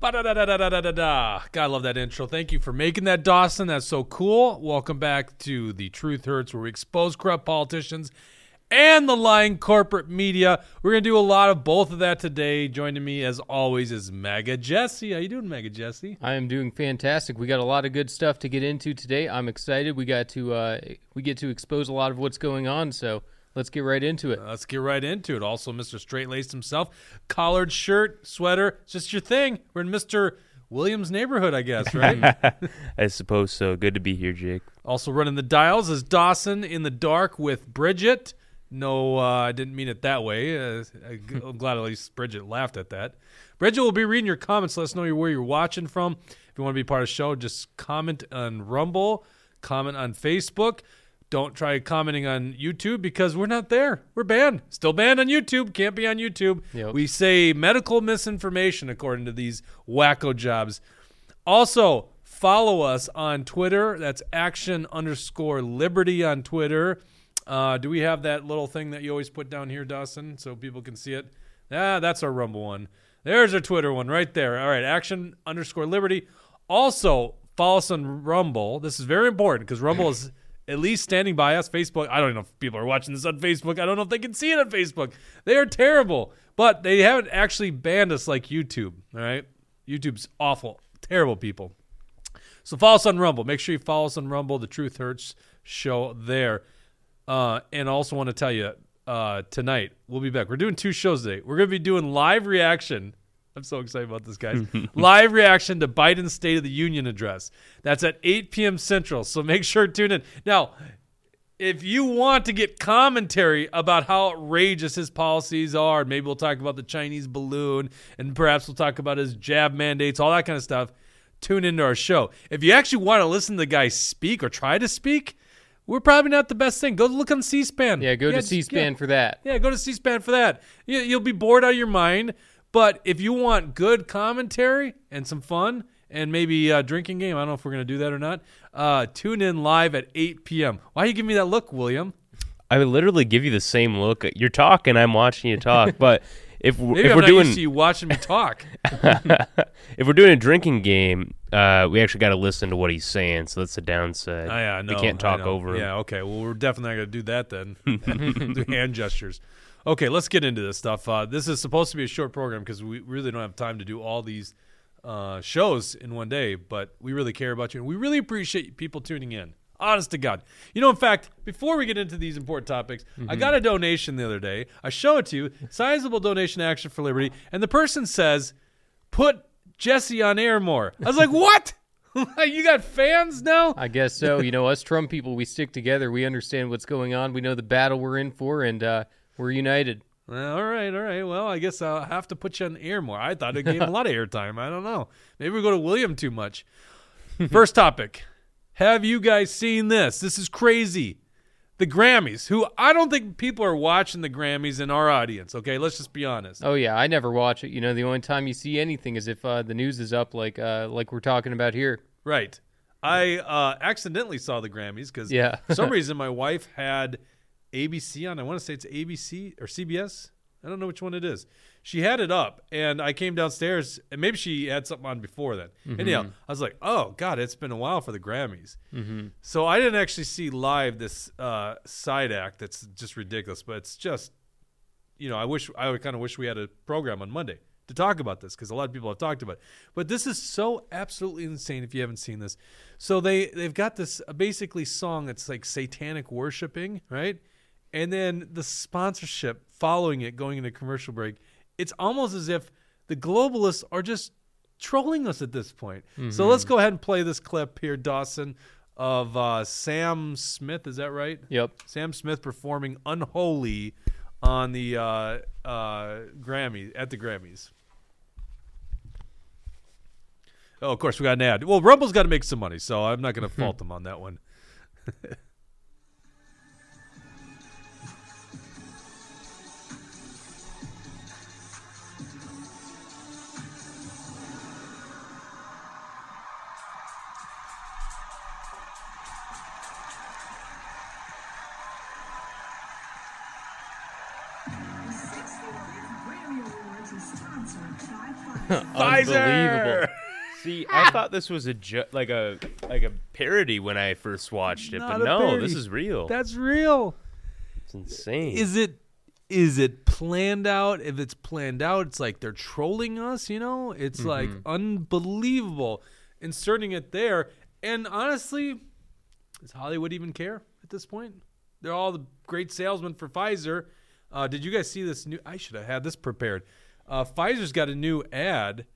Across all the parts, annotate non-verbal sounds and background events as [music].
Ba-da-da-da-da-da-da-da. God, I love that intro. Thank you for making that, Dawson. That's so cool. Welcome back to The Truth Hurts, where we expose corrupt politicians and the lying corporate media. We're going to do a lot of both of that today. Joining me, as always, is Mega Jesse. How you doing, Mega Jesse? I am doing fantastic. We got a lot of good stuff to get into today. I'm excited. We got to uh, we get to expose a lot of what's going on. So let's get right into it. Let's get right into it. Also, Mr. Straight Laced himself, collared shirt, sweater, it's just your thing. We're in Mr. Williams' neighborhood, I guess, right? [laughs] I suppose so. Good to be here, Jake. also running the dials is Dawson in the dark with Bridget. No, uh, I didn't mean it that way. Uh, I- I'm glad at least Bridget laughed at that. Bridget will be reading your comments. Let us know where you're watching from. If you want to be part of the show, just comment on Rumble, comment on Facebook. Don't try commenting on YouTube because we're not there. We're banned. Still banned on YouTube. Can't be on YouTube. Yep. We say medical misinformation according to these wacko jobs. Also, follow us on Twitter. That's action underscore liberty on Twitter. Uh, do we have that little thing that you always put down here, Dawson, so people can see it? Ah, that's our Rumble one. There's our Twitter one right there. All right, action underscore liberty. Also, follow us on Rumble. This is very important because Rumble is at least standing by us. Facebook, I don't know if people are watching this on Facebook. I don't know if they can see it on Facebook. They are terrible, but they haven't actually banned us like YouTube. All right, YouTube's awful, terrible people. So follow us on Rumble. Make sure you follow us on Rumble. The Truth Hurts show there. Uh, and I also want to tell you uh, tonight we'll be back. We're doing two shows today. We're going to be doing live reaction. I'm so excited about this, guys. [laughs] live reaction to Biden's State of the Union address. That's at 8 p.m. Central. So make sure to tune in. Now, if you want to get commentary about how outrageous his policies are, maybe we'll talk about the Chinese balloon and perhaps we'll talk about his jab mandates, all that kind of stuff. Tune into our show. If you actually want to listen to the guy speak or try to speak, we're probably not the best thing. Go look on C-SPAN. Yeah, go to C-SPAN yeah. for that. Yeah, go to C-SPAN for that. You, you'll be bored out of your mind. But if you want good commentary and some fun and maybe a drinking game, I don't know if we're going to do that or not, uh, tune in live at 8 p.m. Why are you give me that look, William? I would literally give you the same look. You're talking, I'm watching you talk. [laughs] But if Maybe if I'm we're not doing used to you watching me talk. [laughs] if we're doing a drinking game, uh, we actually got to listen to what he's saying. So that's the downside. Oh, know. We can't talk over him. Yeah, okay. Well, we're definitely not going to do that then. [laughs] do hand gestures. Okay, let's get into this stuff. Uh, this is supposed to be a short program because we really don't have time to do all these uh, shows in one day, but we really care about you and we really appreciate people tuning in. Honest to God. You know, in fact, before we get into these important topics, I got a donation the other day. I show it to you, sizable donation to Action for Liberty, and the person says, put Jesse on air more. I was like, [laughs] what? [laughs] you got fans now? I guess so. You know, us Trump people, we stick together. We understand what's going on. We know the battle we're in for, and uh, we're united. All right, all right. Well, I guess I'll have to put you on the air more. I thought it gave him a lot of airtime. I don't know. Maybe we go to William too much. [laughs] First topic. Have you guys seen this? This is crazy. The Grammys, who I don't think people are watching the Grammys in our audience, okay? Let's just be honest. Oh yeah, I never watch it. You know, the only time you see anything is if uh, the news is up, like uh, like we're talking about here. Right. I uh, accidentally saw the Grammys because Yeah. for some [laughs] reason my wife had ABC on. I want to say it's ABC or CBS. I don't know which one it is. She had it up, and I came downstairs, and maybe she had something on before then. Anyhow, I was like, "Oh God, it's been a while for the Grammys." Mm-hmm. So I didn't actually see live this uh, side act. That's just ridiculous, but it's just, you know, I wish I would kind of wish we had a program on Monday to talk about this because a lot of people have talked about it. But this is so absolutely insane if you haven't seen this. So they they've got this uh, basically song that's like satanic worshiping, right? And then the sponsorship following it going into commercial break. It's almost as if the globalists are just trolling us at this point. So let's go ahead and play this clip here, Dawson, of uh, Sam Smith. Is that right? Yep. Sam Smith performing "Unholy" on the uh, uh, Grammy at the Grammys. Oh, of course, we got an ad. Well, Rumble's got to make some money, so I'm not going [laughs] to fault them on that one. [laughs] [laughs] Unbelievable. See, I thought this was a jo- like a like a parody when I first watched it, Not but a no, parody. this is real. That's real. It's insane. Is it is it planned out? If it's planned out, it's like they're trolling us, you know? It's like unbelievable inserting it there. And honestly, does Hollywood even care at this point? They're all the great salesmen for Pfizer. Uh, did you guys see this new? I should have had this prepared. Uh, Pfizer's got a new ad.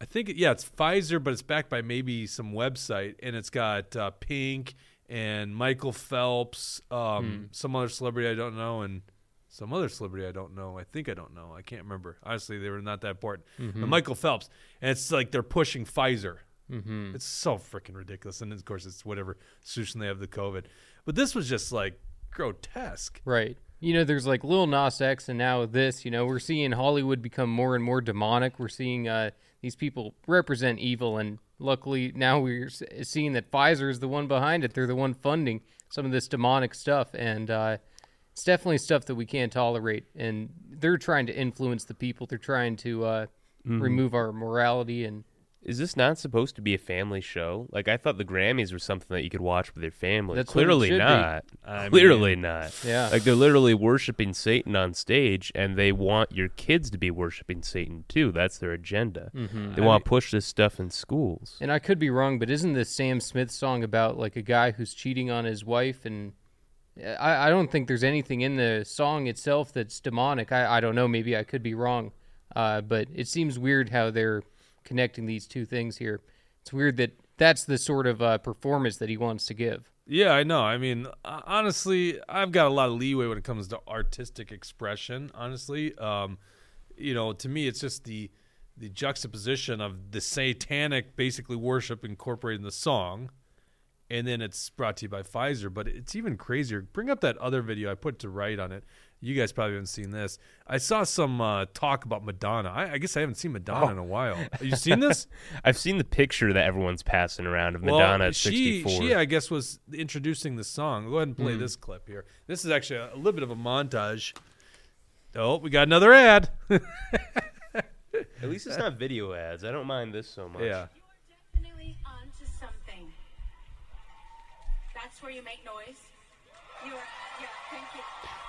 I think yeah, it's Pfizer, but it's backed by maybe some website, and it's got uh, Pink and Michael Phelps, um, some other celebrity I don't know, and some other celebrity I don't know. I think I don't know. I can't remember. Honestly, they were not that important. But Michael Phelps, and it's like they're pushing Pfizer. Mm-hmm. It's so freaking ridiculous, and of course, it's whatever solution they have the COVID. But this was just like grotesque. Right. You know, there's like Lil Nas X, and now this. You know, we're seeing Hollywood become more and more demonic. We're seeing uh, these people represent evil, and luckily now we're seeing that Pfizer is the one behind it. They're the one funding some of this demonic stuff, and uh, it's definitely stuff that we can't tolerate. And they're trying to influence the people. They're trying to uh, remove our morality and Is this not supposed to be a family show? Like I thought the Grammys were something that you could watch with your family. That's Clearly not. I Clearly not. Yeah. Like they're literally worshiping Satan on stage, and they want your kids to be worshiping Satan too. That's their agenda. Mm-hmm. They want to push this stuff in schools. And I could be wrong, but isn't this Sam Smith song about like a guy who's cheating on his wife? And I, I don't think there's anything in the song itself that's demonic. I, I don't know. Maybe I could be wrong. Uh, but it seems weird how they're connecting these two things here. It's weird that that's the sort of uh, performance that he wants to give. Yeah, I know. I mean, uh, honestly, I've got a lot of leeway when it comes to artistic expression. Honestly, um, you know, to me, it's just the the juxtaposition of the satanic, basically worship incorporated in the song, and then it's brought to you by Pfizer. But it's even crazier. Bring up that other video I put to write on it. You guys probably haven't seen this. I saw some uh, talk about Madonna. I, I guess I haven't seen Madonna in a while. Have you seen this? [laughs] I've seen the picture that everyone's passing around of Well, Madonna at she, 64. She, I guess, was introducing the song. Go ahead and play this clip here. This is actually a, a little bit of a montage. Oh, we got another ad. At least it's not video ads. I don't mind this so much. yeah. definitely onto something. That's where you make noise. You're, yeah, thank you.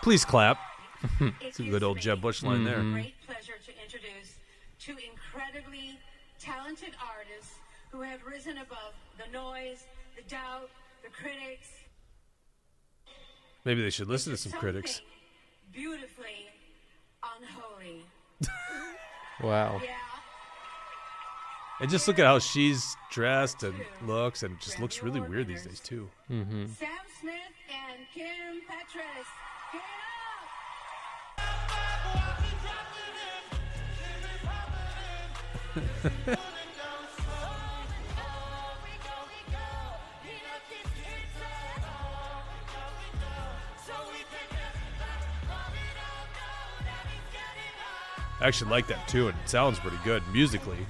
Please clap. [laughs] It's a good old Jeb Bush line there. Great pleasure to introduce two incredibly talented artists who have risen above the noise, the doubt, the critics. Maybe they should listen to some critics. Beautifully unholy. [laughs] Wow. Yeah. And just look at how she's dressed and looks, and just looks really weird these days, too. Mm-hmm. Sam Smith and Kim Petras. I actually like that, too, and it sounds pretty good musically.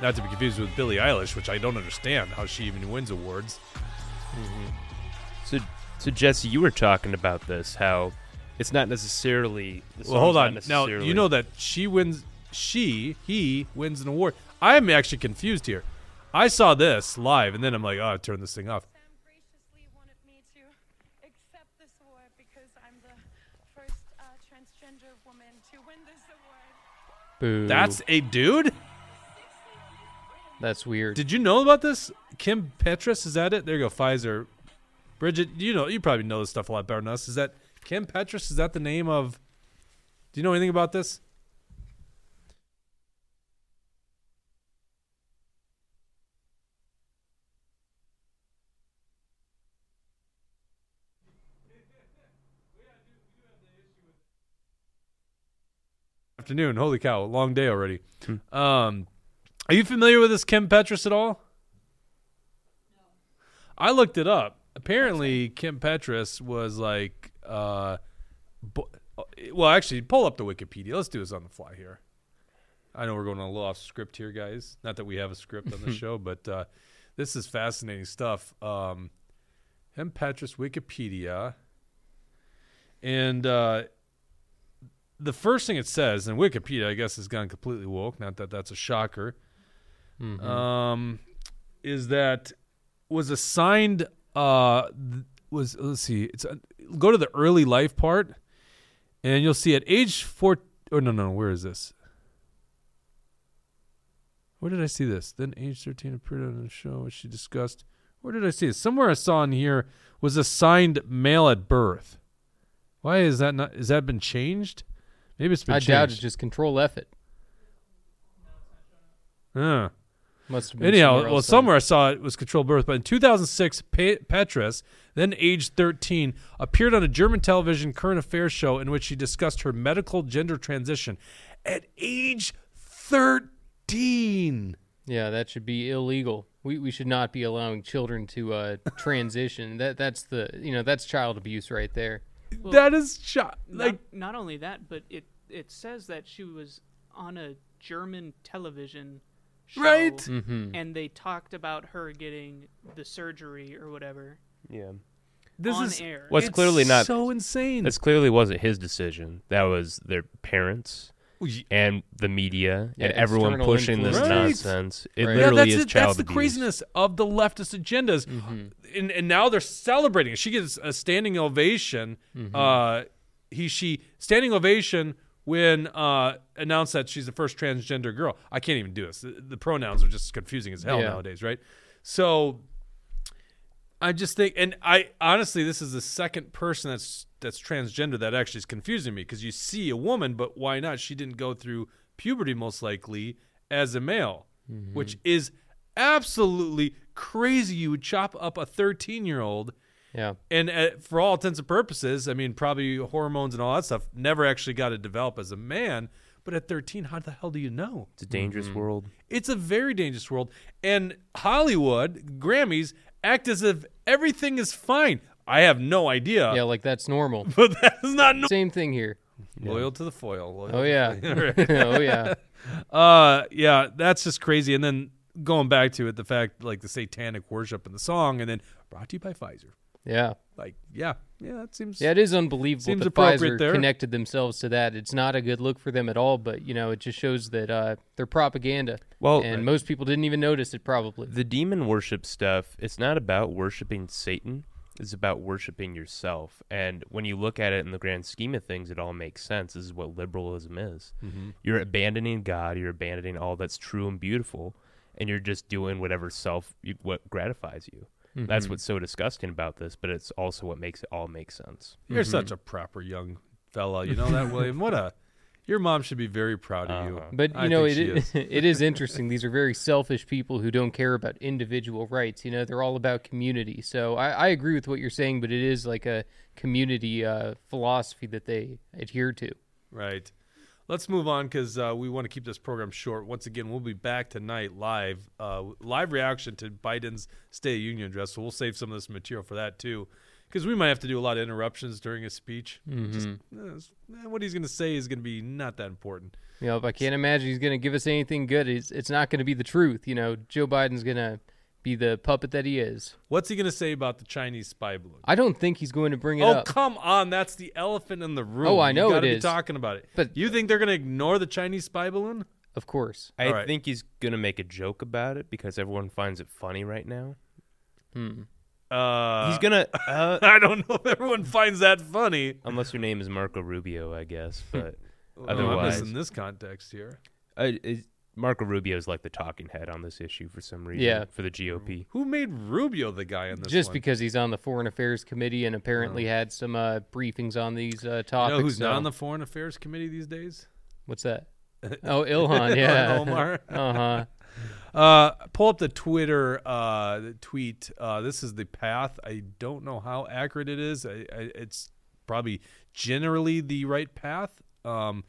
Not to be confused with Billie Eilish, which I don't understand how she even wins awards. So, so Jesse, you were talking about this how it's not necessarily. The Well, hold on. Now you know that she wins. She, he wins an award. I'm actually confused here. I saw this live, and then I'm like, oh, turn this thing off. Sam graciously wanted me to accept this award because I'm the first uh, transgender woman to win this award. Boo. That's a dude. that's weird. Did you know about this? Kim Petras is that it? There you go. Pfizer. Bridget, you know, you probably know this stuff a lot better than us. Is that Kim Petras? Is that the name of? Do you know anything about this? Afternoon. Holy cow! Long day already. Um, are you familiar with this Kim Petras at all? I looked it up. Apparently, Kim Petras was like, uh, bo- well, actually, pull up the Wikipedia. Let's do this on the fly here. I know we're going a little off script here, guys. Not that we have a script on the [laughs] show, but uh, this is fascinating stuff. Um, Kim Petras Wikipedia, and uh, the first thing it says, and Wikipedia, I guess, has gone completely woke. Not that that's a shocker. Um, is that was assigned? Uh, was let's see. It's uh, go to the early life part, and you'll see at age four. Oh no, no, where is this? Where did I see this? Then age 13 appeared on the show, which she discussed. Where did I see it? Somewhere I saw in here was assigned male at birth. Why is that not? Has that been changed? Maybe it's been I changed. doubt it's just control F it. Huh. Must have been Anyhow, somewhere well, else somewhere I saw it was controlled birth, but in 2006, Pe- Petras, then age 13, appeared on a German television current affairs show in which she discussed her medical gender transition at age 13. Yeah, that should be illegal. We we should not be allowing children to uh, [laughs] transition. That that's the you know that's child abuse right there. Well, that is shot. Not, Like, not only that, but it it says that she was on a German television show, Right. Mm-hmm. and they talked about her getting the surgery or whatever Yeah. this on is air. Well, it's it's clearly not. so insane. This clearly wasn't his decision. That was their parents and the media Yeah, and everyone external pushing this. Right. nonsense. It Right. yeah, literally that's is it. child That's the abuse. craziness of the leftist agendas, and and now they're celebrating. She gets a standing ovation. Uh, he she standing ovation when uh announced that she's the first transgender girl. I can't even do this. The, the pronouns are just confusing as hell Yeah. nowadays, right? So I just think, and I honestly, this is the second person that's that's transgender that actually is confusing me because you see a woman, but why not? She didn't go through puberty most likely as a male, which is absolutely crazy. You would chop up a 13 year old, Yeah. and uh, for all intents and purposes, I mean, probably hormones and all that stuff never actually got to develop as a man. But at 13, how the hell do you know? It's a dangerous world. It's a very dangerous world. And Hollywood, Grammys, act as if everything is fine. I have no idea. Yeah, like that's normal. [laughs] But that is not no- Same thing here. loyal to the foil. loyal Oh to- yeah. [laughs] [laughs] oh yeah. Uh, yeah, that's just crazy. And then going back to it, the fact like the satanic worship in the song, and then brought to you by Pfizer. Yeah. Like, yeah, yeah, that seems. Yeah, it is unbelievable Seems that appropriate Pfizer there. connected themselves to that. It's not a good look for them at all, but you know, it just shows that uh, they're propaganda. Well, and uh, most people didn't even notice it probably. The demon worship stuff, it's not about worshiping Satan. It's about worshiping yourself. And when you look at it in the grand scheme of things, it all makes sense. This is what liberalism is. You're abandoning God, you're abandoning all that's true and beautiful, and you're just doing whatever self you, what gratifies you. That's what's so disgusting about this, but it's also what makes it all make sense. You're such a proper young fella. You know that, William? What a. Your mom should be very proud of you. Uh-huh. But you I know, think it she is, [laughs] it is interesting. These are very selfish people who don't care about individual rights. You know, they're all about community. So I, I agree with what you're saying, but it is like a community uh, philosophy that they adhere to. Right. Let's move on because uh, we want to keep this program short. Once again, we'll be back tonight live, uh, live reaction to Biden's State of Union address. So we'll save some of this material for that too, because we might have to do a lot of interruptions during his speech. Just, uh, what he's going to say is going to be not that important. You know, if I can't imagine he's going to give us anything good, it's, it's not going to be the truth. You know, Joe Biden's going to be the puppet that he is. What's he going to say about the Chinese spy balloon? I don't think he's going to bring it Oh up. Oh, come on! That's the elephant in the room. Oh, I You know gotta it be is. Talking about it, But- you think they're going to ignore the Chinese spy balloon? Of course. I All right. think he's going to make a joke about it because everyone finds it funny right now. Hmm. Uh, He's going [laughs] to, uh, I don't know if everyone finds that funny. unless your name is Marco Rubio, I guess, but [laughs] Oh, I'm otherwise. missing this context here. Uh, is, Marco Rubio is like the talking head on this issue for some reason. Yeah. For the GOP. Who made Rubio the guy in this Just one? because he's on the Foreign Affairs Committee and apparently had some uh, briefings on these uh, You topics. know who's so- not on the Foreign Affairs Committee these days? What's that? [laughs] Oh, Ilhan, yeah. Omar. [laughs] uh huh. Uh, pull up the Twitter uh, the tweet. Uh, this is the path. I don't know how accurate it is. I, I, it's probably generally the right path. Um,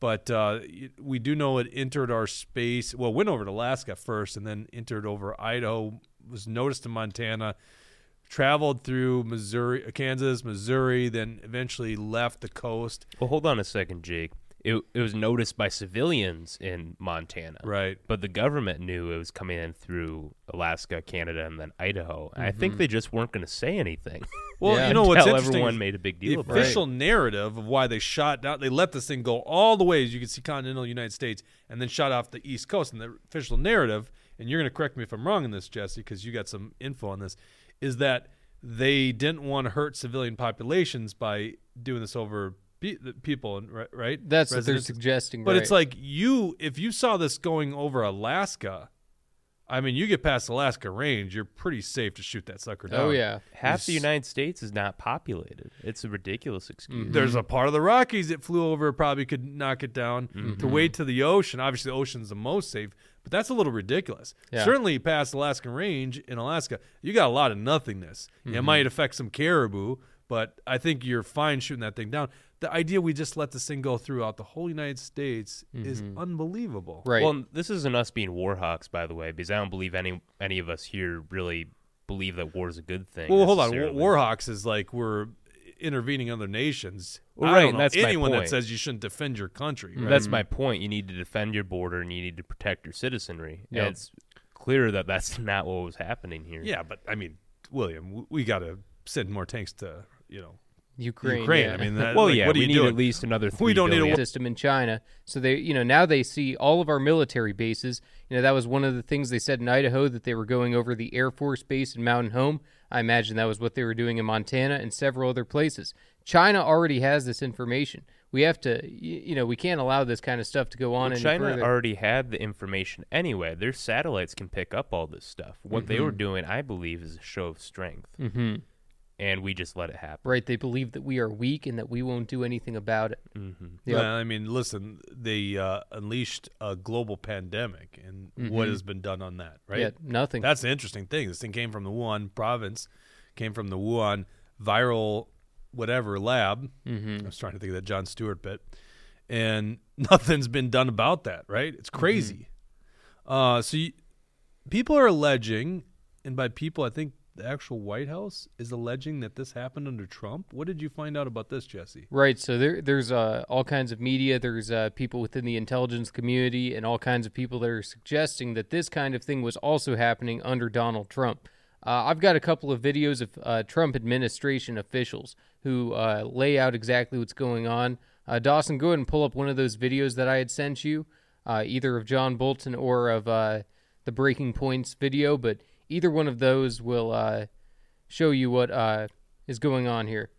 but uh, we do know it entered our space. Well, went over to Alaska first, and then entered over Idaho. Was noticed in Montana. Traveled through Missouri, Kansas, Missouri, then eventually left the coast. Well, hold on a second, Jake. It, it was noticed by civilians in Montana. Right. But the government knew it was coming in through Alaska, Canada, and then Idaho. And I Mm-hmm. think they just weren't going to say anything. [laughs] Well, Yeah. [laughs] you know what's Until interesting? everyone is made a big the deal about it. official narrative of why they shot down, they let this thing go all the way, as you can see, continental United States, and then shot off the East Coast. And the official narrative, and you're going to correct me if I'm wrong in this, Jesse, because you got some info on this, is that they didn't want to hurt civilian populations by doing this over pe- the people, right? right? That's what they're suggesting. But right. it's like you, if you saw this going over Alaska, I mean, you get past Alaska range, you're pretty safe to shoot that sucker down. oh yeah, Half the United States is not populated. It's a ridiculous excuse. There's a part of the Rockies that flew over, probably could knock it down. Mm-hmm. To wade to the ocean, obviously the ocean's the most safe, but that's a little ridiculous. Yeah. Certainly past Alaskan range in Alaska, you got a lot of nothingness. Mm-hmm. It might affect some caribou, but I think you're fine shooting that thing down. The idea we just let this thing go throughout the whole United States is mm-hmm. unbelievable. right. Well, this isn't us being war hawks, by the way, because I don't believe any any of us here really believe that war is a good thing. Well, hold on. War- necessarily. Warhawks is like we're intervening other nations. Well, I right, don't know that's my anyone that says you shouldn't defend your country. right? That's my mm-hmm. point. You need to defend your border and you need to protect your citizenry. Yep. And it's clear that that's [laughs] not what was happening here. Yeah, but I mean, William, w- we got to send more tanks to you know Ukraine. Ukraine. yeah. I mean, that, Well, like, yeah, what are we you need doing? at least another. We don't need a $3 billion. system in China. So they, you know, now they see all of our military bases. You know, that was one of the things they said in Idaho that they were going over the Air Force base in Mountain Home. I imagine that was what they were doing in Montana and several other places. China already has this information. We have to, you know, we can't allow this kind of stuff to go on Well, China further. already had the information anyway. Their satellites can pick up all this stuff. What they Mm-hmm. were doing, I believe, is a show of strength, hmm and we just let it happen. Right? They believe that we are weak and that we won't do anything about it. Mm-hmm. Yep. Well, I mean, listen, they uh, unleashed a global pandemic, and what has been done on that, right? Yeah, nothing. That's the interesting thing. This thing came from the Wuhan province, came from the Wuhan viral whatever lab. Mm-hmm. I was trying to think of that Jon Stewart bit, and [laughs] nothing's been done about that. Right? It's crazy. Uh, so you, people are alleging, and by people, I think the actual White House is alleging that this happened under Trump. What did you find out about this, Jesse? Right. So there, there's uh, all kinds of media. There's uh, people within the intelligence community and all kinds of people that are suggesting that this kind of thing was also happening under Donald Trump. Uh, I've got a couple of videos of uh, Trump administration officials who uh, lay out exactly what's going on. Uh, Dawson, go ahead and pull up one of those videos that I had sent you, either of John Bolton or of the Breaking Points video, but either one of those will uh, show you what uh, is going on here.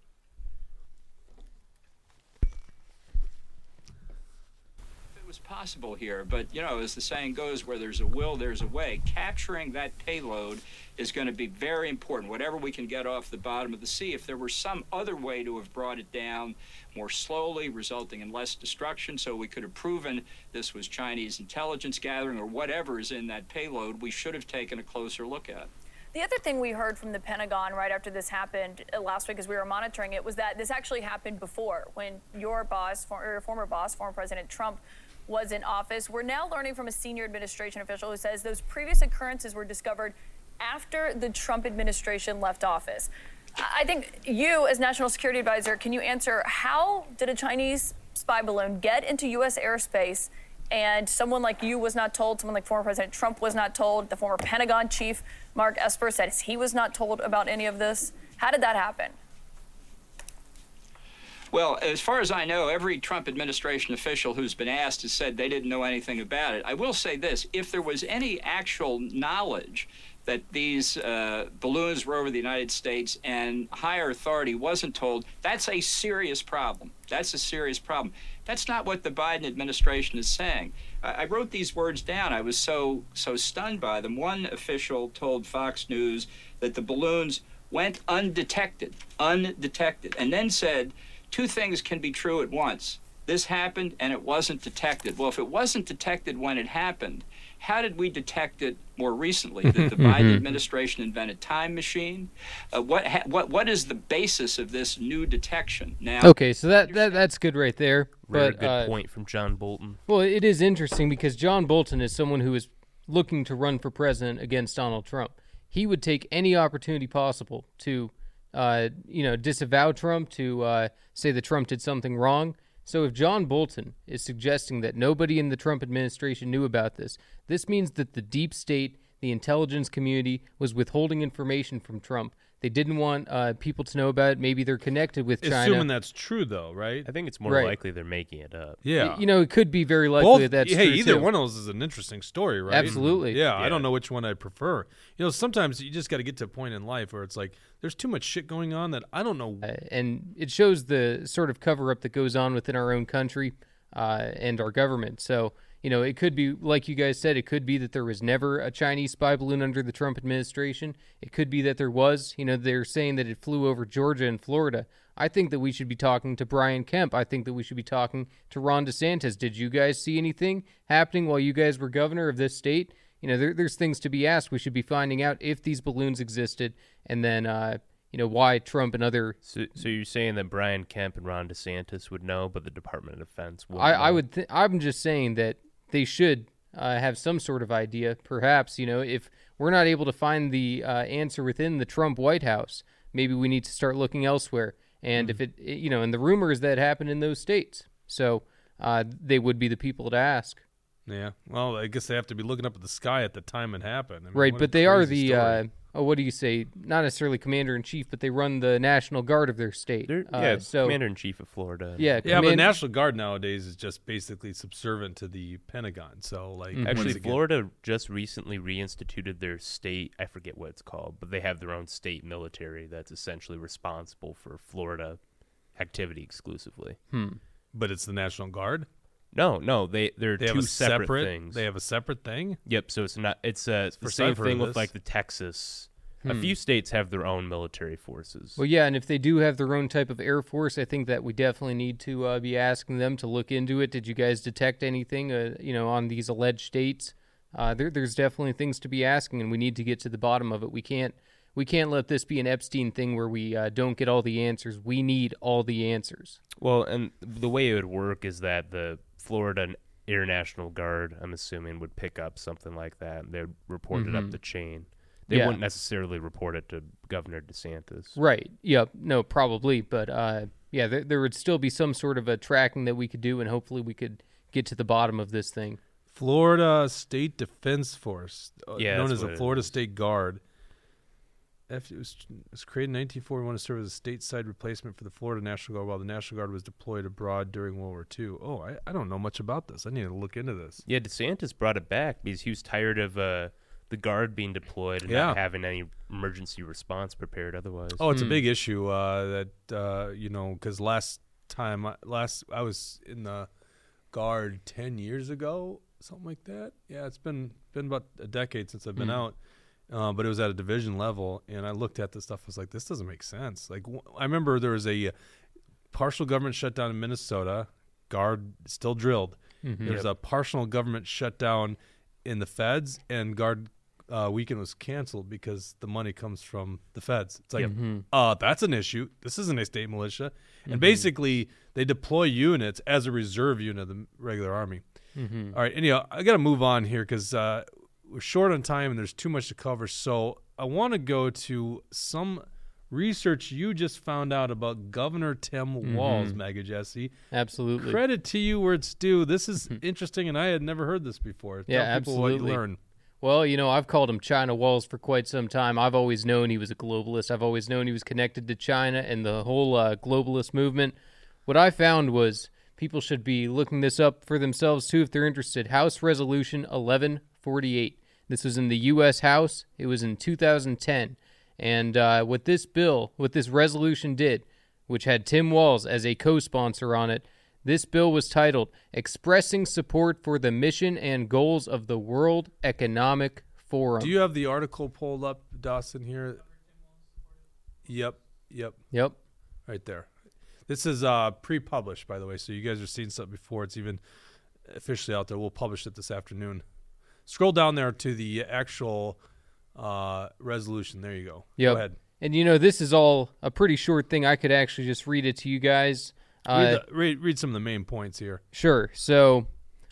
it was possible here. But, you know, as the saying goes, where there's a will, there's a way. Capturing that payload is going to be very important. Whatever we can get off the bottom of the sea, if there were some other way to have brought it down more slowly, resulting in less destruction, so we could have proven this was Chinese intelligence gathering or whatever is in that payload, we should have taken a closer look at. The other thing we heard from the Pentagon right after this happened uh, last week as we were monitoring it was that this actually happened before when your boss, your former boss, former President Trump, was in office. We're now learning from a senior administration official who says those previous occurrences were discovered after the Trump administration left office. I think you, as National Security Advisor, can you answer how did a Chinese spy balloon get into U.S. airspace and someone like you was not told, someone like former President Trump was not told, the former Pentagon chief, Mark Esper, said he was not told about any of this. How did that happen? Well, as far as I know, every Trump administration official who's been asked has said they didn't know anything about it. I will say this if there was any actual knowledge that these uh, balloons were over the United States and higher authority wasn't told, that's a serious problem. That's a serious problem. That's not what the Biden administration is saying. I, I wrote these words down. I was so so stunned by them. One official told Fox News that the balloons went undetected, undetected, and then said two things can be true at once. This happened and it wasn't detected. Well, if it wasn't detected when it happened, how did we detect it more recently? Did the [laughs] Biden administration invent a time machine? Uh, what, ha- what, what is the basis of this new detection? Now, Okay, so that, that that's good right there. Very But good uh, point from John Bolton. Well, it is interesting because John Bolton is someone who is looking to run for president against Donald Trump. He would take any opportunity possible to, uh, you know, disavow Trump, to uh, say that Trump did something wrong. So if John Bolton is suggesting that nobody in the Trump administration knew about this, this means that the deep state, the intelligence community, was withholding information from Trump. They didn't want uh, people to know about it. Maybe they're connected with China. Assuming that's true, though, right? I think it's more Right. likely they're making it up. Yeah. You know, it could be very likely Both, that that's hey, true, either too. one of those is an interesting story, right? Absolutely. Yeah, I don't know which one I prefer. You know, sometimes you just got to get to a point in life where it's like there's too much shit going on that I don't know. Uh, and it shows the sort of cover up that goes on within our own country uh, and our government. So, you know, it could be, like you guys said, it could be that there was never a Chinese spy balloon under the Trump administration. It could be that there was. You know, they're saying that it flew over Georgia and Florida. I think that we should be talking to Brian Kemp. I think that we should be talking to Ron DeSantis. Did you guys see anything happening while you guys were governor of this state? You know, there, there's things to be asked. We should be finding out if these balloons existed and then, uh, you know, why Trump and other So, so you're saying that Brian Kemp and Ron DeSantis would know, but the Department of Defense would I, I would. Th- I'm just saying that they should uh, have some sort of idea. Perhaps you know, if we're not able to find the uh, answer within the Trump White House, maybe we need to start looking elsewhere. And if it, it- you know, and the rumors that happen in those states, so uh, they would be the people to ask. Yeah. Well, I guess they have to be looking up at the sky at the time it happened. I mean, right, but they are the. Story. Uh, oh, what do you say? Not necessarily commander in chief, but they run the national guard of their state. They're, Uh, yeah, so Commander in Chief of Florida. yeah, yeah, but National Guard nowadays is just basically subservient to the Pentagon. So, like, Mm-hmm. Actually, once again- Florida just recently reinstituted their state. I forget what it's called, but they have their own state military that's essentially responsible for Florida activity exclusively. but it's the National Guard. No, no, they they're They two have a separate, separate. things. They have a separate thing. Yep. So it's not. It's uh, the first same thing with like the Texas. A few states have their own military forces. Well, yeah, and if they do have their own type of air force, I think that we definitely need to uh, be asking them to look into it. Did you guys detect anything, uh, you know, on these alleged states? Uh, there, there's definitely things to be asking, and we need to get to the bottom of it. We can't, we can't let this be an Epstein thing where we uh, don't get all the answers. We need all the answers. Well, and the way it would work is that the Florida Air National Guard, I'm assuming, would pick up something like that. and They'd report it up the chain. They Yeah. wouldn't necessarily report it to Governor DeSantis. Right. Yep. No, probably, but uh, yeah, there, there would still be some sort of a tracking that we could do, and hopefully we could get to the bottom of this thing. Florida State Defense Force, uh, Yeah, known as the Florida. State Guard. After it was, it was created in 1941 to serve as a stateside replacement for the Florida National Guard while the National Guard was deployed abroad during World War II. Oh, I, I don't know much about this. I need to look into this. Yeah, DeSantis brought it back because he was tired of uh, the Guard being deployed and Yeah. not having any emergency response prepared otherwise. Oh, it's a big issue uh, that uh, you know because last time I- last I was in the guard ten years ago, something like that. Yeah, it's been been about a decade since I've been out, uh, but it was at a division level, and I looked at this stuff. I was like, this doesn't make sense. Like w- I remember there was a partial government shutdown in Minnesota. Guard still drilled. There was a partial government shutdown in the feds, and guard uh, weekend was canceled because the money comes from the feds. It's like, uh, that's an issue. This isn't a state militia, and basically they deploy units as a reserve unit of the regular army. All right, anyhow, I got to move on here because uh, we're short on time and there's too much to cover. So I want to go to some research you just found out about Governor Tim Walz, Mega Jesse. Absolutely. Credit to you where it's due. This is [laughs] interesting, and I had never heard this before. Tell Yeah, people what absolutely. learn. Well, you know, I've called him China Walls for quite some time. I've always known he was a globalist. I've always known he was connected to China and the whole uh, globalist movement. What I found was people should be looking this up for themselves too if they're interested. House Resolution 1148. This was in the U.S. House. It was in 2010. And uh, what this bill, what this resolution did, which had Tim Walz as a co sponsor on it, this bill was titled Expressing Support for the Mission and Goals of the World Economic Forum. Do you have the article pulled up, Dawson? Here. Yep. Yep. yep. Right there. This is uh, pre-published, by the way, so you guys are seeing something before it's even officially out there. We'll publish it this afternoon. Scroll down there to the actual uh, resolution. There you go. Yep. Go ahead. And you know, this is all a pretty short thing. I could actually just read it to you guys. Uh, Read, the, read, read some of the main points here. Sure. So,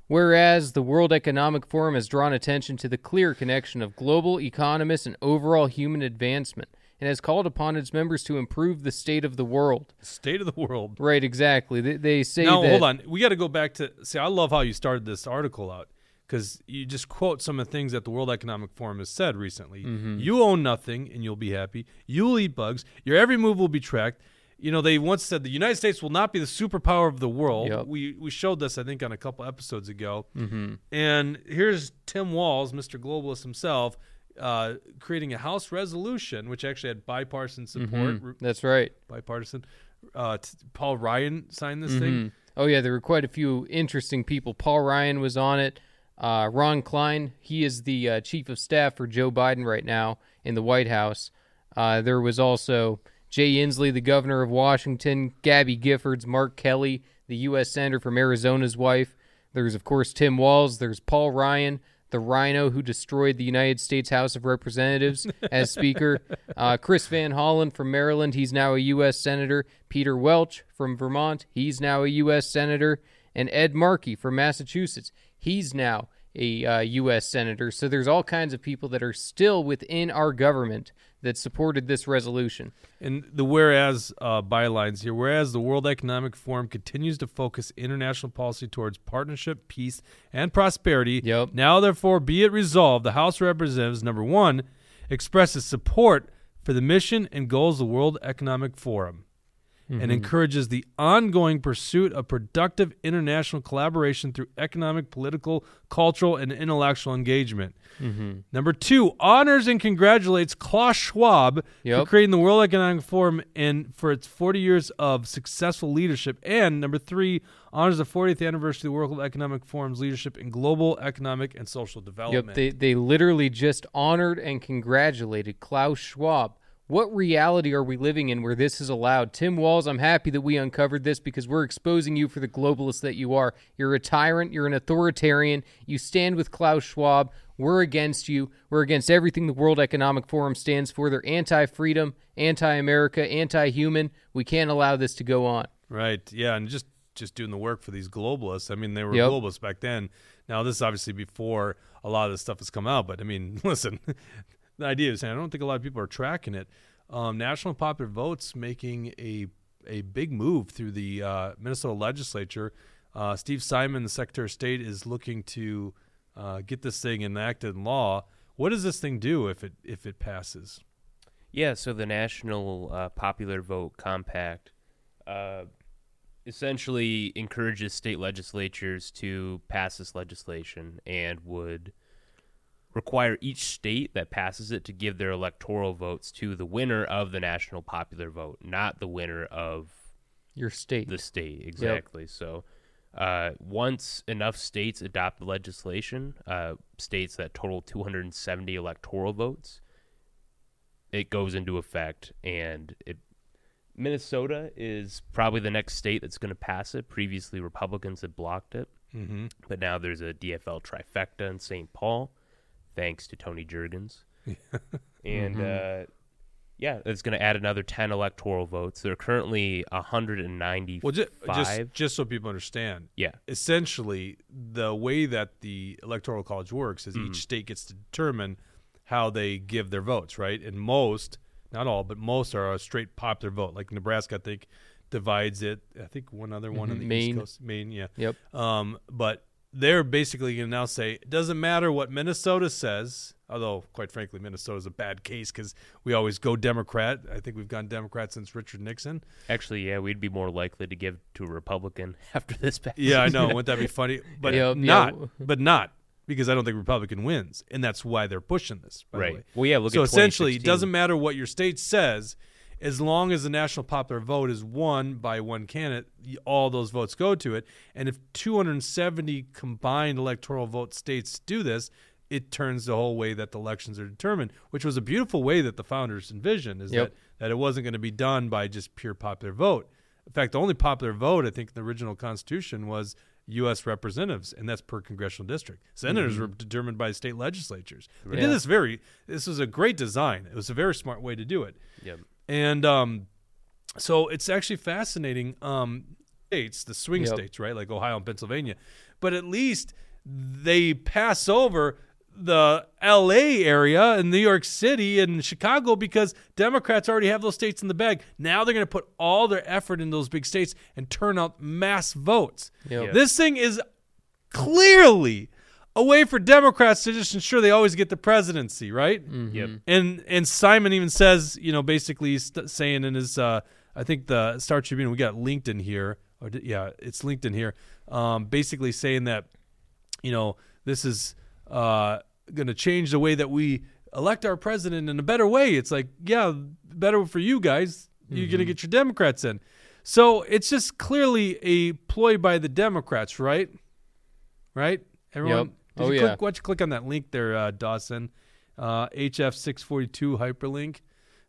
whereas the World Economic Forum has drawn attention to the clear connection of global economists and overall human advancement, and has called upon its members to improve the state of the world. State of the world. Right, exactly. They, they say Now, that. hold on. We got to go back to see. I love how you started this article out because you just quote some of the things that the World Economic Forum has said recently. Mm-hmm. You own nothing, and you'll be happy. You'll eat bugs. Your every move will be tracked. You know, they once said the United States will not be the superpower of the world. Yep. We we showed this, I think, on a couple episodes ago. Mm-hmm. And here's Tim Walz, Mr. Globalist himself, uh, creating a House resolution, which actually had bipartisan support. Mhm. That's right. Bipartisan. Uh, t- Paul Ryan signed this thing. Mhm. Oh yeah, there were quite a few interesting people. Paul Ryan was on it. Uh, Ron Klein, he is the uh, chief of staff for Joe Biden right now in the White House. Uh, there was also Jay Inslee, the governor of Washington, Gabby Giffords, Mark Kelly, the U.S. senator from Arizona's wife. There's of course Tim Walz. There's Paul Ryan, the RINO who destroyed the United States House of Representatives [laughs] as Speaker. Uh, Chris Van Hollen from Maryland, he's now a U.S. Senator. Peter Welch from Vermont, he's now a U.S. Senator. And Ed Markey from Massachusetts, he's now a uh, U.S. Senator. So there's all kinds of people that are still within our government that supported this resolution. And the whereas uh, bylines here, whereas the World Economic Forum continues to focus international policy towards partnership, peace, and prosperity. Yep. Now, therefore, be it resolved, the House of Representatives, number one, expresses support for the mission and goals of the World Economic Forum. And mm-hmm. encourages the ongoing pursuit of productive international collaboration through economic, political, cultural, and intellectual engagement. Mm-hmm. Number two, honors and congratulates Klaus Schwab for creating the World Economic Forum and for its 40 years of successful leadership. And number three, honors the 40th anniversary of the World Economic Forum's leadership in global economic and social development. Yep, they they literally just honored and congratulated Klaus Schwab. What reality are we living in where this is allowed? Tim Walz, I'm happy that we uncovered this because we're exposing you for the globalist that you are. You're a tyrant, you're an authoritarian, you stand with Klaus Schwab. We're against you. We're against everything the World Economic Forum stands for. They're anti-freedom, anti-America, anti-human. We can't allow this to go on. Right. Yeah, and just just doing the work for these globalists. I mean, they were Yep. globalists back then. Now this is obviously before a lot of this stuff has come out, but I mean, [laughs] listen, the idea is, and I don't think a lot of people are tracking it. Um, National Popular Votes making a a big move through the uh, Minnesota legislature. Uh, Steve Simon, the Secretary of State, is looking to uh, get this thing enacted in law. What does this thing do if it if it passes? Yeah, so the National uh, Popular Vote Compact uh, essentially encourages state legislatures to pass this legislation and would require each state that passes it to give their electoral votes to the winner of the National Popular Vote, not the winner of Your state. the state exactly. So uh, once enough states adopt the legislation, uh, states that total 270 electoral votes, it goes into effect, and it. Minnesota is probably the next state that's going to pass it. Previously, Republicans had blocked it, Mm-hmm. but now there's a DFL trifecta in St. Paul, thanks to Tony Jurgens. [laughs] and uh, yeah, it's going to add another 10 electoral votes. There are currently 195. Well, just, just just so people understand, yeah. essentially the way that the electoral college works is Mm-hmm. each state gets to determine how they give their votes right and most not all but most are a straight popular vote like nebraska i think divides it i think one other one on the Mhm. Maine. east coast maine yeah Yep. um, but they're basically going to now say it doesn't matter what minnesota says although quite frankly minnesota's a bad case because we always go democrat i think we've gone democrat since richard nixon Actually, yeah, we'd be more likely to give to a Republican [laughs] after this passes. Yeah, I know. [laughs] Wouldn't that be funny? But Yeah, yeah. not. But not because I don't think Republican wins, and that's why they're pushing this. By Right. The way. Well, yeah, look so at essentially, it doesn't matter what your state says, as long as the national popular vote is won by one candidate, all those votes go to it. And if 270 combined electoral vote states do this, it turns the whole way that the elections are determined, which was a beautiful way that the founders envisioned. Is Yep. that that it wasn't going to be done by just pure popular vote. In fact, the only popular vote I think in the original Constitution was U.S. representatives, and that's per congressional district. Senators mm-hmm. were determined by state legislatures. They Yeah. did this very. This was a great design. It was a very smart way to do it. Yep. And um, so it's actually fascinating. Um, states, the swing Yep. states, right, like Ohio and Pennsylvania, but at least they pass over the L.A. area and New York City and Chicago because Democrats already have those states in the bag. Now they're going to put all their effort in those big states and turn out mass votes. Yep. This thing is clearly a way for Democrats to just ensure they always get the presidency, right? Yep. And and Simon even says, you know, basically he's st- saying in his, uh, I think the Star Tribune, we got linked in here, or di- yeah, it's linked in here. Um, basically saying that, you know, this is uh, going to change the way that we elect our president in a better way. It's like, yeah, better for you guys. You're going to get your Democrats in. So it's just clearly a ploy by the Democrats, right? Right? Everyone. Yep. Did Oh, you yeah. click, why don't you click on that link there, uh, Dawson? Uh, HF642 hyperlink.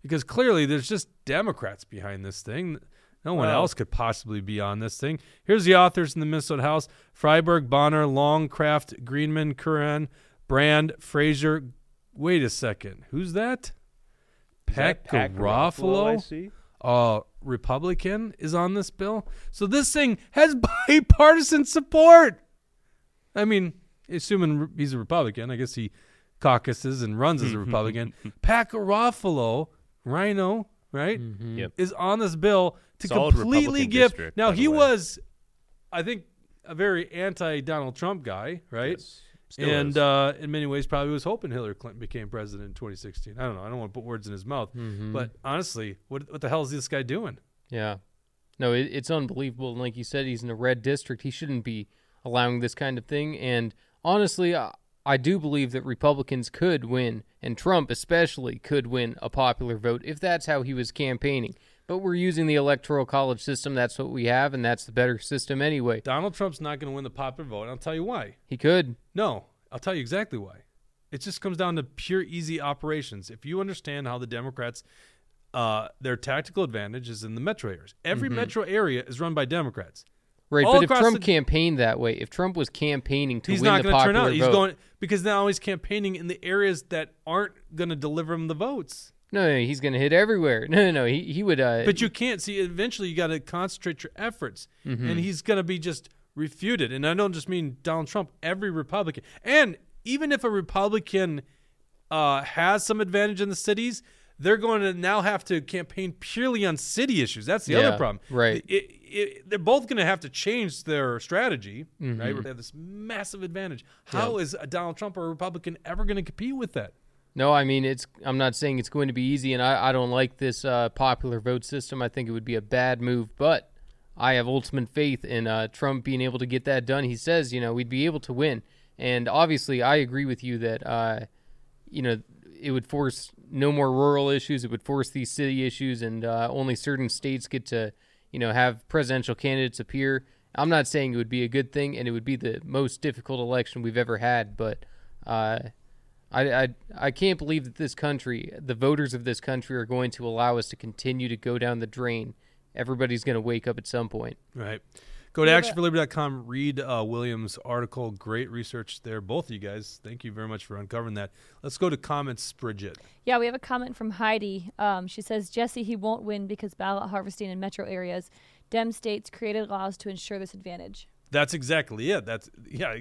Because clearly there's just Democrats behind this thing. No one else could possibly be on this thing. Here's the authors in the Minnesota House Freiberg, Bahner, Longcraft, Greenman, Curran, Brand, Frazier. Wait a second. Who's that Pat Pat Garofalo, I see? uh, Republican is on this bill. So this thing has [laughs] bipartisan support. I mean, assuming he's a Republican, I guess he caucuses and runs as a Republican. Pat Garofalo, RINO, right, Yep. is on this bill to Solid completely Republican give. district, now he was, I think, a very anti-Donald Trump guy, right? Yes. Still and uh, in many ways, probably was hoping Hillary Clinton became president in 2016. I don't know. I don't want to put words in his mouth, Mm-hmm. but honestly, what what the hell is this guy doing? Yeah. No, it, it's unbelievable. And like you said, he's in a red district. He shouldn't be allowing this kind of thing. And honestly, I, I do believe that Republicans could win, and Trump especially could win a popular vote if that's how he was campaigning. But we're using the electoral college system. That's what we have, and that's the better system anyway. Donald Trump's not going to win the popular vote. And I'll tell you why. He could. No, I'll tell you exactly why. It just comes down to pure easy operations. If you understand how the Democrats, uh, their tactical advantage is in the metro areas. Every metro area is run by Democrats. Right, All but if Trump the- campaign that way, if Trump was campaigning to He's win not the going to turn popular out. He's vote, going because now he's campaigning in the areas that aren't going to deliver him the votes. no, no, he's going to hit everywhere. No, no, no, he he would. Uh, But you can't see. Eventually, you got to concentrate your efforts, and he's going to be just refuted. And I don't just mean Donald Trump. Every Republican, and even if a Republican uh, has some advantage in the cities, they're going to now have to campaign purely on city issues. That's the Yeah, other problem. right. It- it- they're both going to have to change their strategy. Mm-hmm. Right? They have this massive advantage. How is a Donald Trump or a Republican ever going to compete with that? No, I mean it's. I'm not saying it's going to be easy, and I, I don't like this uh, popular vote system. I think it would be a bad move, but I have ultimate faith in uh, Trump being able to get that done. He says, you know, we'd be able to win, and obviously, I agree with you that, uh, you know, it would force no more rural issues. It would force these city issues, and uh, only certain states get to, you know, have presidential candidates appear. I'm not saying it would be a good thing, and it would be the most difficult election we've ever had, but. Uh, I, I I can't believe that this country, the voters of this country, are going to allow us to continue to go down the drain. Everybody's going to wake up at some point. Right. Go to actionforliberty.com, read uh, Williams' article. Great research there. Both of you guys, thank you very much for uncovering that. Let's go to comments, Bridget. Yeah, we have a comment from Heidi. Um, she says, Jesse, he won't win because ballot harvesting in metro areas. Dem states created laws to ensure this advantage. That's exactly it. That's yeah.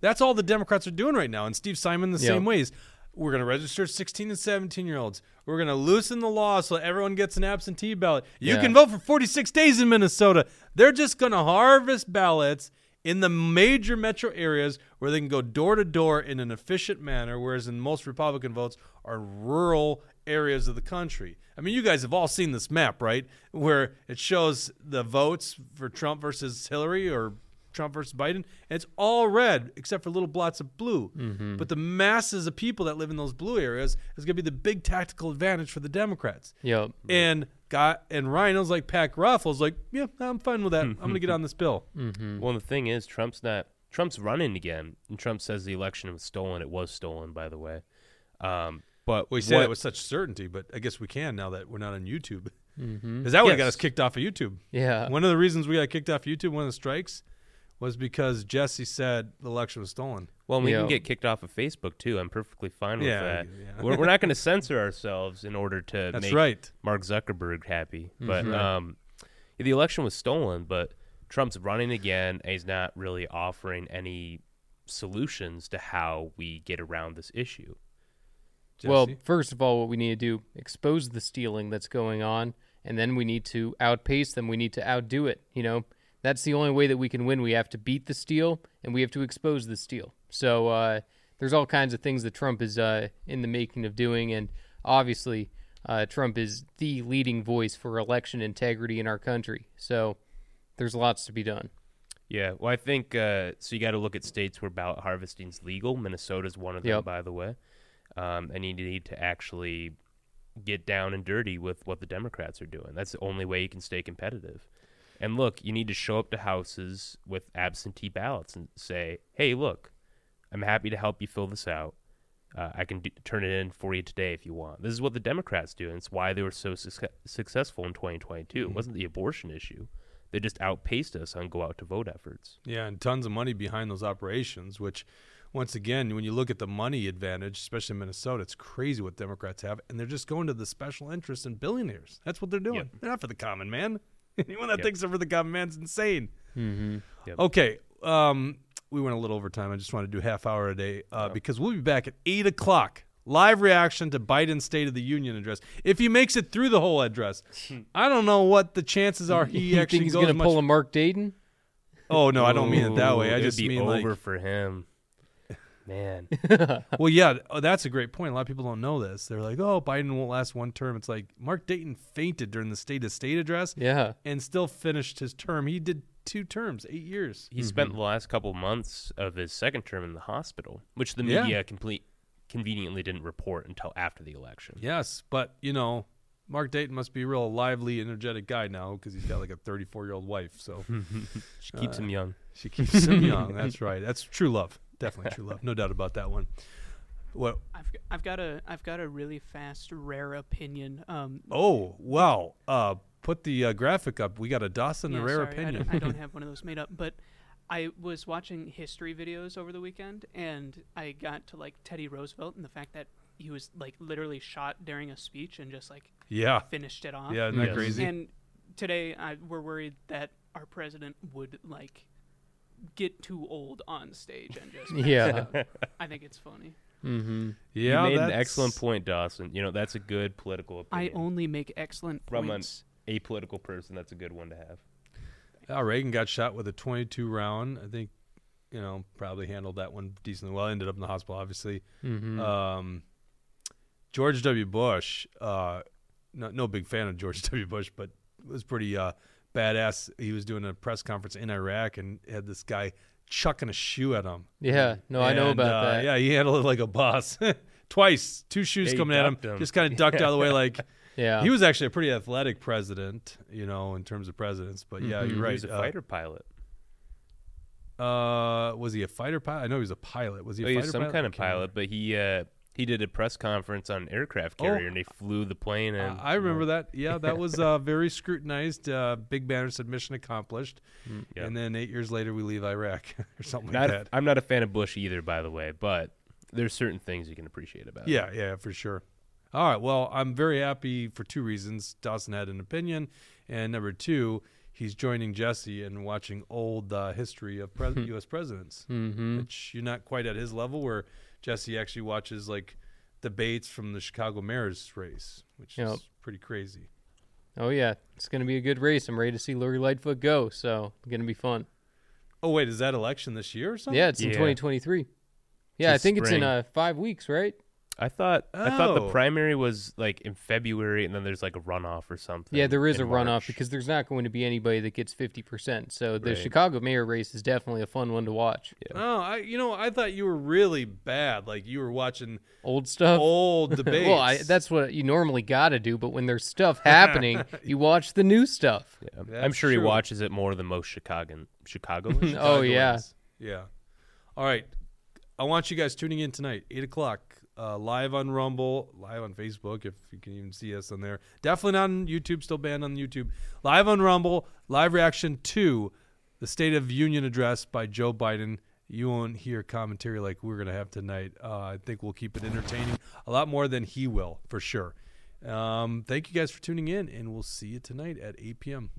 That's all the Democrats are doing right now, and Steve Simon the Yeah. same ways. We're going to register 16 and 17 year olds. We're going to loosen the law so everyone gets an absentee ballot. You Yeah. can vote for 46 days in Minnesota. They're just going to harvest ballots in the major metro areas where they can go door to door in an efficient manner, whereas in most Republican votes are rural areas of the country. I mean, you guys have all seen this map, right? Where it shows the votes for Trump versus Hillary or Trump versus Biden, and it's all red except for little blots of blue. Mm-hmm. But the masses of people that live in those blue areas is going to be the big tactical advantage for the Democrats. Yep. And got and RINO's like Pat Ruffles like, yeah, I'm fine with that. [laughs] I'm going to get on this bill. Mm-hmm. Well, the thing is, Trump's not. Trump's running again, and Trump says the election was stolen. It was stolen, by the way. Um, but We say what- that with such certainty, but I guess we can now that we're not on YouTube. Mm-hmm. Because that would have got us kicked off of YouTube. Yeah. One of the reasons we got kicked off YouTube, one of the strikes, was because Jesse said the election was stolen. Well, we Yeah. can get kicked off of Facebook too. I'm perfectly fine with that. yeah. We're, we're not going [laughs] to censor ourselves in order to That's make right. Mark Zuckerberg happy. But Right. um, the election was stolen, but Trump's running again. And he's not really offering any solutions to how we get around this issue. Well, first of all, what we need to do expose the stealing that's going on, and then we need to outpace them. We need to outdo it. You know, that's the only way that we can win. We have to beat the steal, and we have to expose the steal. So uh, there's all kinds of things that Trump is uh, in the making of doing, and obviously, uh, Trump is the leading voice for election integrity in our country. So there's lots to be done. Yeah, well, I think uh, so. You got to look at states where ballot harvesting is legal. Minnesota's one of them, Yep. by the way. Um, and you need to actually get down and dirty with what the Democrats are doing. That's the only way you can stay competitive. And look, you need to show up to houses with absentee ballots and say, "Hey, look, I'm happy to help you fill this out. Uh, I can d- turn it in for you today if you want." This is what the Democrats do, and it's why they were so suc successful in 2022. It wasn't the abortion issue; they just outpaced us on go out to vote efforts. Yeah, and tons of money behind those operations, which once again, when you look at the money advantage, especially in Minnesota, it's crazy what Democrats have, and they're just going to the special interests and billionaires. That's what they're doing. Yep. They're not for the common man. Anyone that Yep. thinks they're the common man's insane. Mm-hmm. Yep. Okay, um, we went a little over time. I just want to do half hour a day uh, because we'll be back at eight o'clock. Live reaction to Biden's State of the Union address. If he makes it through the whole address, [laughs] I don't know what the chances are he [laughs] you actually think he's goes going to much- pull a Mark Dayton? Oh no, I don't mean it that way. I it'd just be mean over like for him. Man, [laughs] Well, yeah, oh, that's a great point. A lot of people don't know this. They're like, "Oh, Biden won't last one term." It's like Mark Dayton fainted during the State of State address Yeah. and still finished his term. He did two terms, eight years. he spent the last couple months of his second term in the hospital, which the Yeah. media complete conveniently didn't report until after the election. Yes, but you know, Mark Dayton must be a real lively, energetic guy now because he's got like a 34 year old wife. So [laughs] She keeps him uh, young. she keeps him young. That's right. That's true love. Definitely [laughs] true love. No doubt about that one. What? I've, g- I've got a I've got a really fast rare opinion. Um, Oh wow! Uh, put the uh, graphic up. We got a Dawson yeah, a rare sorry, I opinion. don't, I don't [laughs] have one of those made up, but I was watching history videos over the weekend, and I got to like Teddy Roosevelt and the fact that he was like literally shot during a speech and just like yeah, finished it off. yeah, isn't that Yes. crazy? And today I, we're worried that our president would like get too old on stage and just [laughs] Yeah. I think it's funny. Mm-hmm. yeah, you made an excellent point, Dawson. You know that's a good political opinion. I only make excellent From an points. apolitical person, that's a good one to have. Uh, Reagan got shot with a 22 round. I think, you know, probably handled that one decently well. Ended up in the hospital, obviously. Mm-hmm. Um, George W. Bush, uh, no, no big fan of George [laughs] W. Bush, but was pretty uh, badass. He was doing a press conference in Iraq and had this guy chucking a shoe at him. yeah. No, I know about uh, that. Yeah, he handled it like a boss. [laughs] Twice, two shoes Yeah, coming at him, him. just kind of ducked out of the way like. [laughs] Yeah. He was actually a pretty athletic president, you know, in terms of presidents. But yeah, Mhm. you're He was a uh, fighter pilot. Uh, was he a fighter pilot? I know he was a pilot. Was he a Oh, he was some pilot? kind of pilot, but he uh, he did a press conference on an aircraft Oh. carrier, and he flew the plane. And I remember that. [laughs] Yeah, that was uh, very scrutinized. Uh, Big banner said mission accomplished. yeah. And then eight years later, we leave Iraq [laughs] or something Not like that. I'm not a fan of Bush either, by the way, but there's certain things you can appreciate about it. Yeah, yeah, for sure. All right. Well, I'm very happy for two reasons. Dawson had an opinion, and number two, he's joining Jesse and watching old uh, history of pres- [laughs] U.S. presidents, Mm-hmm. which you're not quite at his level, where Jesse actually watches like debates from the Chicago mayor's race, which Yep. is pretty crazy. Oh yeah, it's gonna be a good race. I'm ready to see Lori Lightfoot go. So it's gonna be fun. Oh wait, is that election this year or something? Yeah, it's in 2023. Yeah, I It's think it's in uh, five weeks, right? I thought I thought the Oh. primary was like in February, and then there's like a runoff or something. Yeah, there is in a runoff March. because there's not going to be anybody that gets 50%. So the Right. Chicago mayor race is definitely a fun one to watch. Oh, I you know I thought you were really bad. Like you were watching Old stuff. old [laughs] debates. well, I, that's what you normally got to do. But when there's stuff happening, [laughs] you watch the new stuff. Yeah, I'm That's sure he true. watches it more than most Chicagan Chicagoans. [laughs] Oh, yeah. Yeah. All right, I want you guys tuning in tonight, eight o'clock, uh, live on Rumble, live on Facebook, if you can even see us on there. Definitely not on YouTube, still banned on YouTube. Live on Rumble, live reaction to the State of Union address by Joe Biden. You won't hear commentary like we're gonna have tonight. Uh, I think we'll keep it entertaining a lot more than he will, for sure. Um, thank you guys for tuning in, and we'll see you tonight at 8 p.m.